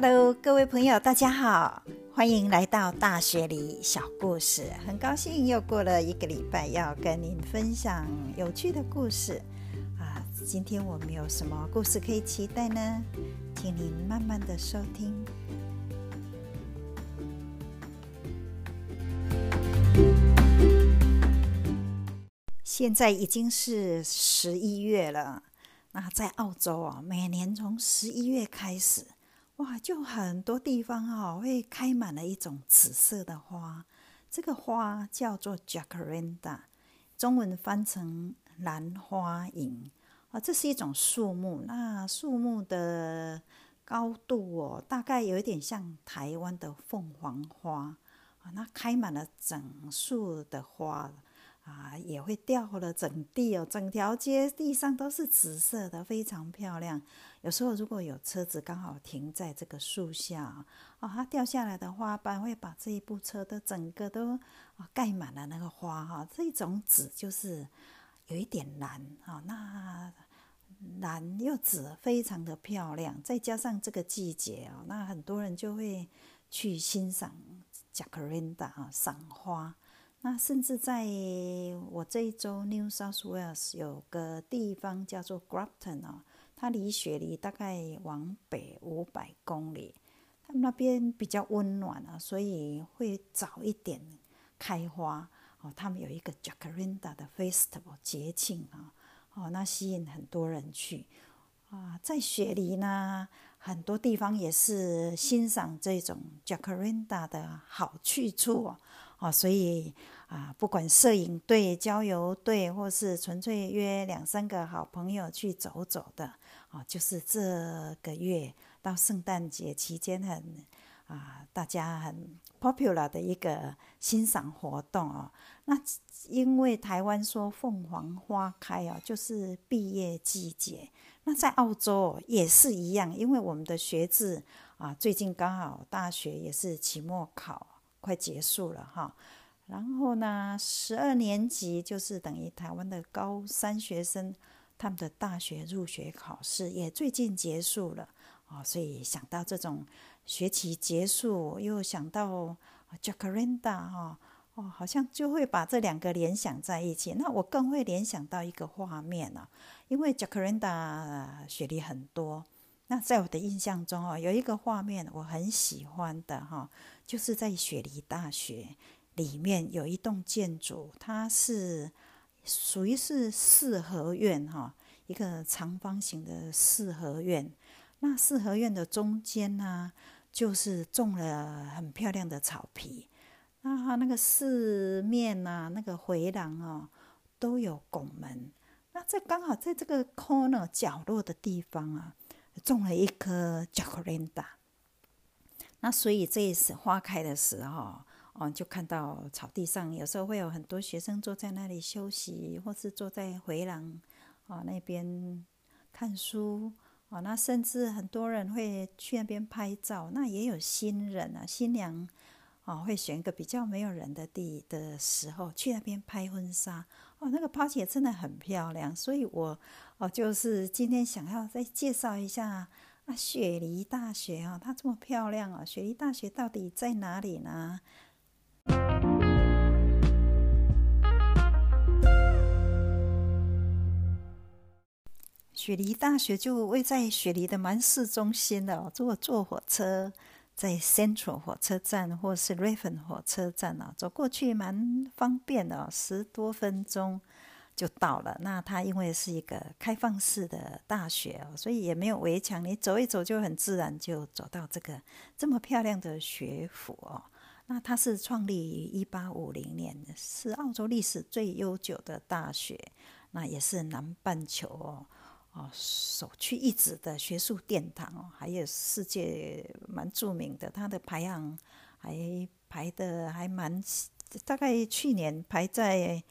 Hello，各位朋友，大家好，欢迎来到大学里小故事。很高兴又过了一个礼拜，要跟您分享有趣的故事啊。今天我们有什么故事可以期待呢？请您慢慢的收听。现在已经是十一月了，那在澳洲啊，每年从十一月开始。哇，就很多地方哦，会开满了一种紫色的花，这个花叫做 Jacaranda，中文翻成兰花楹啊。这是一种树木，那树木的高度哦，大概有一点像台湾的凤凰花啊。那开满了整树的花。啊，也会掉了整地哦，整条街地上都是紫色的，非常漂亮。有时候如果有车子刚好停在这个树下，哦，它掉下来的花瓣会把这一部车的整个都啊盖满了那个花哈。这种紫就是有一点蓝啊，那蓝又紫，非常的漂亮。再加上这个季节哦，那很多人就会去欣赏 Jacaranda 啊，赏花。那甚至在我这一周 New South Wales 有个地方叫做 Grafton 哦，它离雪梨大概往北五百公里，他们那边比较温暖啊，所以会早一点开花哦。他们有一个 Jacaranda 的 Festival 节庆啊，哦，那吸引很多人去啊。在雪梨呢，很多地方也是欣赏这种 Jacaranda 的好去处哦。哦，所以啊，不管摄影队、郊游队，或是纯粹约两三个好朋友去走走的，哦，就是这个月到圣诞节期间很啊，大家很 popular 的一个欣赏活动哦。那因为台湾说凤凰花开啊，就是毕业季节。那在澳洲也是一样，因为我们的学制啊，最近刚好大学也是期末考。快结束了哈，然后呢，十二年级就是等于台湾的高三学生，他们的大学入学考试也最近结束了啊，所以想到这种学期结束，又想到 Jacaranda 哈，哦，好像就会把这两个联想在一起。那我更会联想到一个画面啊，因为 Jacaranda 雪梨很多。那在我的印象中哦，有一个画面我很喜欢的哈，就是在雪梨大学里面有一栋建筑，它是属于是四合院哈，一个长方形的四合院。那四合院的中间呢，就是种了很漂亮的草皮。那它那个四面呐，那个回廊哦，都有拱门。那在刚好在这个 corner 角落的地方啊。种了一棵 Jacaranda，那所以这一次花开的时候，哦，就看到草地上有时候会有很多学生坐在那里休息，或是坐在回廊啊那边看书啊，那甚至很多人会去那边拍照。那也有新人啊，新娘啊会选一个比较没有人的地的时候去那边拍婚纱。哦，那个 party 真的很漂亮，所以我哦，就是今天想要再介绍一下啊，雪梨大学啊，它这么漂亮啊，雪梨大学到底在哪里呢？雪梨大学就位在雪梨的蛮市中心的，如果坐火车。在 Central 火车站或是 Raven 火车站啊，走过去蛮方便的，十多分钟就到了。那它因为是一个开放式的大学哦，所以也没有围墙，你走一走就很自然就走到这个这么漂亮的学府哦。那它是创立于一八五零年，是澳洲历史最悠久的大学，那也是南半球哦。哦，首屈一指的学术殿堂哦，还有世界蛮著名的，它的排行还排的还蛮，大概去年排在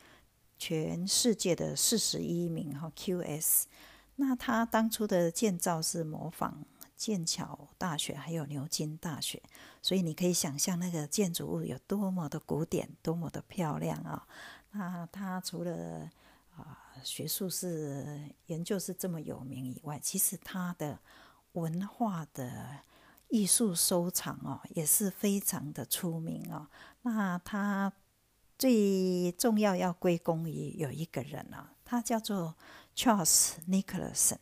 全世界的四十一名哈。QS，那它当初的建造是模仿剑桥大学还有牛津大学，所以你可以想象那个建筑物有多么的古典，多么的漂亮啊。那它除了啊，学术是研究是这么有名以外，其实它的文化的艺术收藏哦，也是非常的出名哦。那他最重要要归功于有一个人啊，他叫做 Charles Nicholson。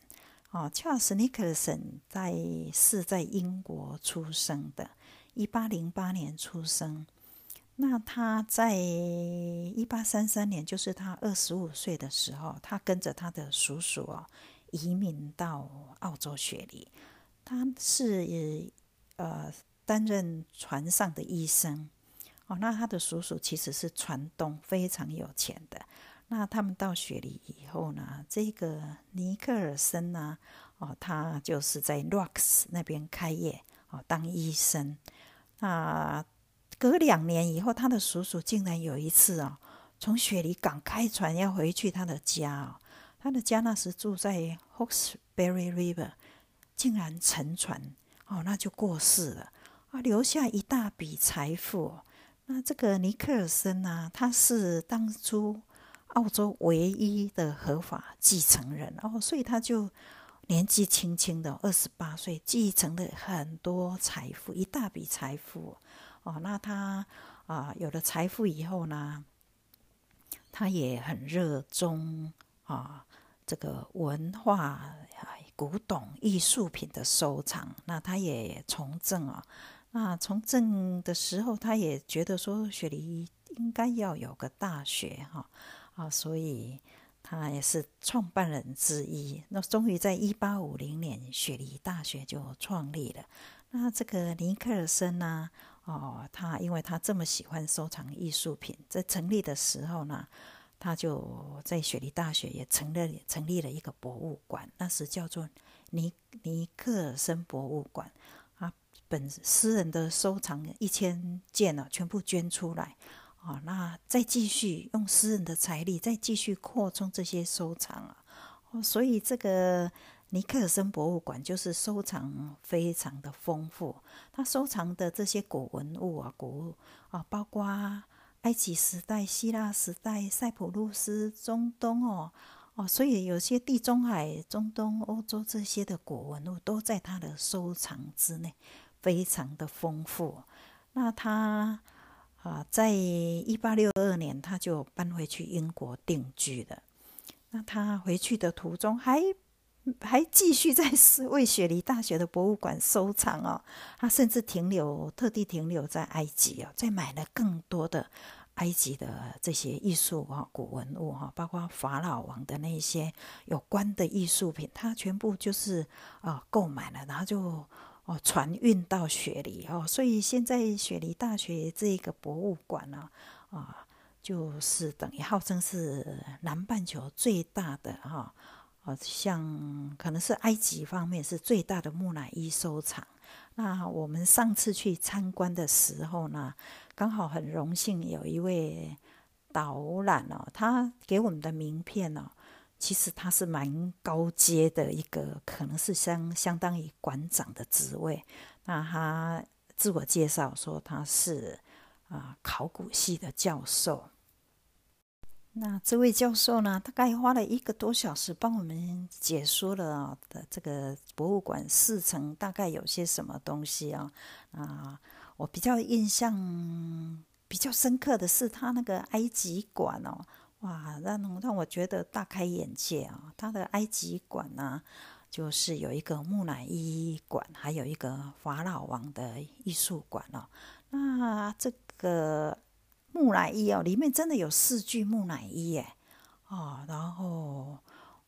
哦，Charles Nicholson 在是在英国出生的，一八零八年出生。那他在一八三三年，就是他二十五岁的时候，他跟着他的叔叔哦移民到澳洲雪梨。他是呃担任船上的医生哦。那他的叔叔其实是船东，非常有钱的。那他们到雪梨以后呢，这个尼克尔森呢，哦，他就是在 Rocks 那边开业哦，当医生。那隔两年以后，他的叔叔竟然有一次哦，从雪梨港开船要回去他的家哦。他的家那时住在 Hawkesbury River，竟然沉船哦，那就过世了啊，留下一大笔财富。那这个尼克尔森呢，他是当初澳洲唯一的合法继承人哦，所以他就年纪轻轻的二十八岁，继承了很多财富，一大笔财富。哦，那他啊有了财富以后呢，他也很热衷啊这个文化、古董艺术品的收藏。那他也从政啊，那从政的时候，他也觉得说雪梨应该要有个大学哈啊，所以他也是创办人之一。那终于在一八五零年，雪梨大学就创立了。那这个尼克尔森呢？哦，他因为他这么喜欢收藏艺术品，在成立的时候呢，他就在雪梨大学也成立成立了一个博物馆，那时叫做尼尼克森博物馆啊。本私人的收藏一千件呢，全部捐出来啊，那再继续用私人的财力再继续扩充这些收藏啊。哦，所以这个。尼克尔森博物馆就是收藏非常的丰富，他收藏的这些古文物啊，古物啊，包括埃及时代、希腊时代、塞浦路斯、中东哦哦，所以有些地中海、中东、欧洲这些的古文物都在他的收藏之内，非常的丰富。那他啊，在一八六二年他就搬回去英国定居了。那他回去的途中还。还继续在为雪梨大学的博物馆收藏哦，他甚至停留，特地停留在埃及哦，再买了更多的埃及的这些艺术啊、古文物哈，包括法老王的那些有关的艺术品，他全部就是啊购买了，然后就哦船运到雪梨哦，所以现在雪梨大学这个博物馆呢啊，就是等于号称是南半球最大的哈。哦，像可能是埃及方面是最大的木乃伊收藏。那我们上次去参观的时候呢，刚好很荣幸有一位导览哦，他给我们的名片哦，其实他是蛮高阶的一个，可能是相相当于馆长的职位。那他自我介绍说他是啊考古系的教授。那这位教授呢，大概花了一个多小时帮我们解说了的这个博物馆四层大概有些什么东西啊？啊，我比较印象比较深刻的是他那个埃及馆哦，哇，让让我觉得大开眼界啊！他的埃及馆呢，就是有一个木乃伊馆，还有一个法老王的艺术馆哦。那这个。木乃伊哦，里面真的有四具木乃伊耶，哦，然后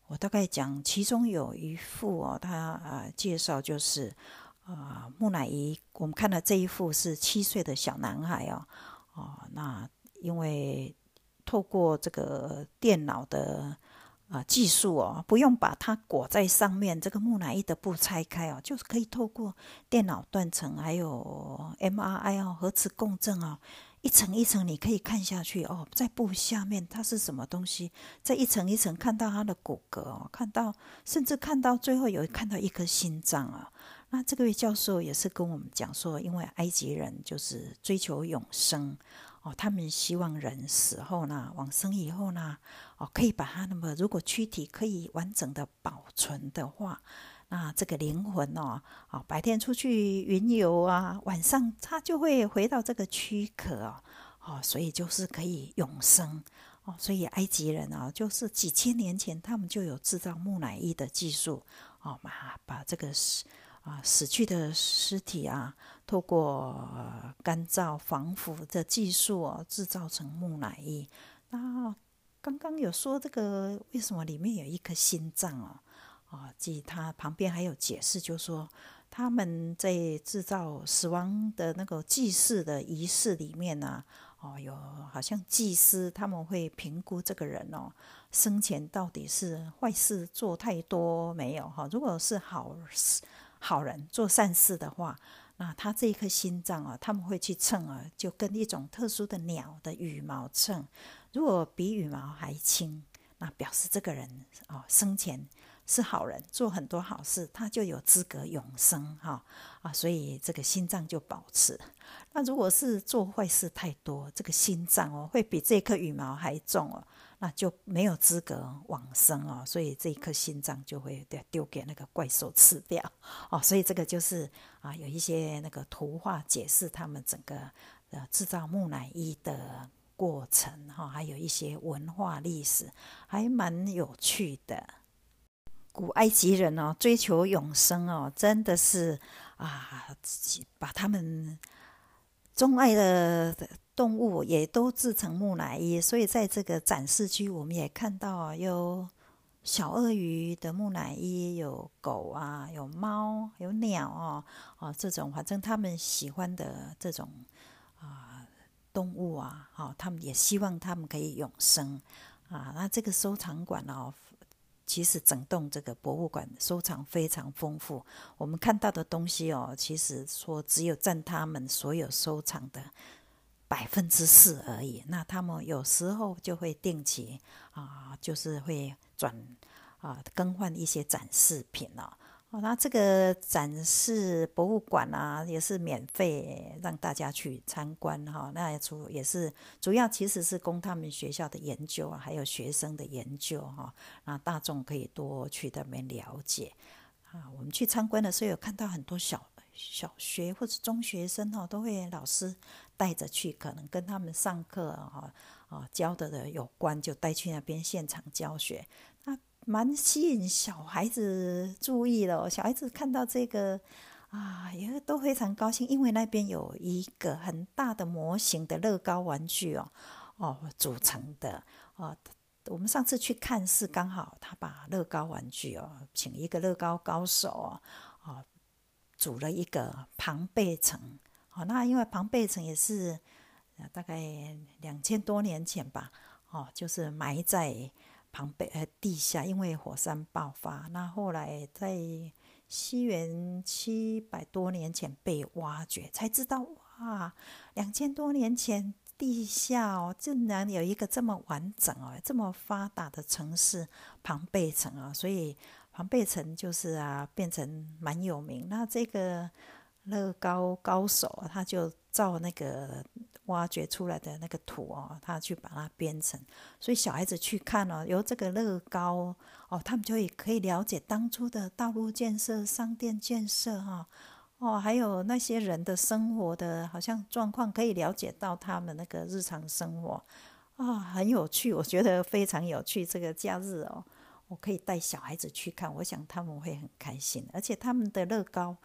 我大概讲其中有一幅哦，他啊介绍就是啊木乃伊，我们看到这一幅是七岁的小男孩哦，哦，那因为透过这个电脑的啊技术哦，不用把它裹在上面，这个木乃伊的布拆开哦，就是可以透过电脑断层还有 MRI 哦核磁共振哦。一层一层，你可以看下去哦，在布下面它是什么东西？在一层一层看到它的骨骼哦，看到甚至看到最后有看到一颗心脏啊。那这位教授也是跟我们讲说，因为埃及人就是追求永生哦，他们希望人死后呢，往生以后呢，哦，可以把它那么如果躯体可以完整的保存的话，那这个灵魂哦，啊，白天出去云游啊，晚上它就会回到这个躯壳哦，哦，所以就是可以永生哦。所以埃及人啊，就是几千年前他们就有制造木乃伊的技术哦，把把这个死啊死去的尸体啊，透过干燥防腐的技术哦，制造成木乃伊。那刚刚有说这个为什么里面有一颗心脏哦？啊，即他旁边还有解释，就说他们在制造死亡的那个祭祀的仪式里面呢，哦，有好像祭司他们会评估这个人哦，生前到底是坏事做太多没有哈？如果是好好人做善事的话，那他这一颗心脏啊，他们会去称啊，就跟一种特殊的鸟的羽毛称，如果比羽毛还轻，那表示这个人哦生前。是好人，做很多好事，他就有资格永生哈啊，所以这个心脏就保持。那如果是做坏事太多，这个心脏哦会比这颗羽毛还重哦，那就没有资格往生哦，所以这一颗心脏就会丢给那个怪兽吃掉哦。所以这个就是啊，有一些那个图画解释他们整个呃制造木乃伊的过程哈，还有一些文化历史，还蛮有趣的。古埃及人哦，追求永生哦，真的是啊，把他们钟爱的动物也都制成木乃伊。所以在这个展示区，我们也看到有小鳄鱼的木乃伊，有狗啊，有猫，有鸟哦，哦，这种反正他们喜欢的这种啊动物啊，好，他们也希望他们可以永生啊。那这个收藏馆哦。其实整栋这个博物馆收藏非常丰富，我们看到的东西哦，其实说只有占他们所有收藏的百分之四而已。那他们有时候就会定期啊，就是会转啊更换一些展示品哦。哦，那这个展示博物馆啊，也是免费让大家去参观哈。那主也是主要其实是供他们学校的研究啊，还有学生的研究哈。那大众可以多去那边了解啊。我们去参观的时候，有看到很多小小学或者中学生哈，都会老师带着去，可能跟他们上课啊啊教的的有关，就带去那边现场教学。那蛮吸引小孩子注意的，小孩子看到这个啊，也都非常高兴，因为那边有一个很大的模型的乐高玩具哦，哦组成的哦。我们上次去看是刚好他把乐高玩具哦，请一个乐高高手哦，哦组了一个庞贝城。哦，那因为庞贝城也是大概两千多年前吧，哦，就是埋在。旁边呃地下，因为火山爆发，那后来在西元七百多年前被挖掘，才知道哇，两千多年前地下哦，竟然有一个这么完整哦，这么发达的城市庞贝城啊，所以庞贝城就是啊，变成蛮有名。那这个乐高高手他就照那个。挖掘出来的那个土哦，他去把它编成，所以小孩子去看哦，由这个乐高哦，他们就也可以了解当初的道路建设、商店建设哈哦，还有那些人的生活的好像状况，可以了解到他们那个日常生活啊，很有趣，我觉得非常有趣。这个假日哦，我可以带小孩子去看，我想他们会很开心，而且他们的乐高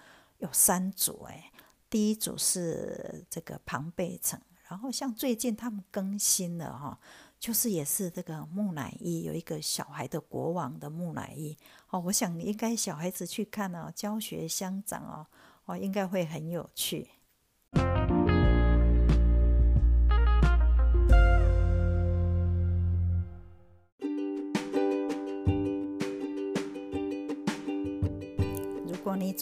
有三组诶，第一组是这个庞贝城。然后像最近他们更新了哈，就是也是这个木乃伊，有一个小孩的国王的木乃伊哦，我想应该小孩子去看哦，教学相长哦，哦应该会很有趣。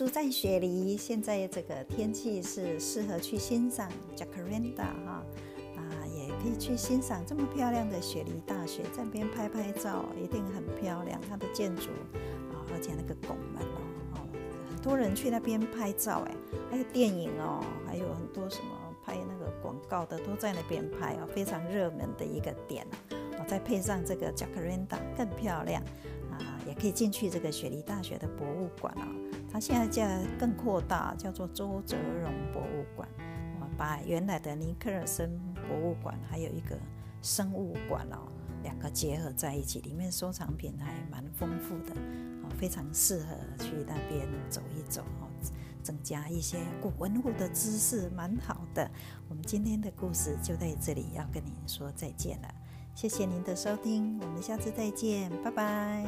住在雪梨，现在这个天气是适合去欣赏 Jacaranda 哈啊，也可以去欣赏这么漂亮的雪梨大学，在边拍拍照，一定很漂亮。它的建筑啊，而且那个拱门哦，很多人去那边拍照哎，还有电影哦，还有很多什么拍那个广告的都在那边拍哦，非常热门的一个点哦，再配上这个 Jacaranda 更漂亮啊。也可以进去这个雪梨大学的博物馆啊。它现在叫更扩大，叫做周泽荣博物馆。我把原来的尼克尔森博物馆还有一个生物馆哦，两个结合在一起，里面收藏品还蛮丰富的啊，非常适合去那边走一走哦，增加一些古文物的知识，蛮好的。我们今天的故事就在这里，要跟您说再见了。谢谢您的收听，我们下次再见，拜拜。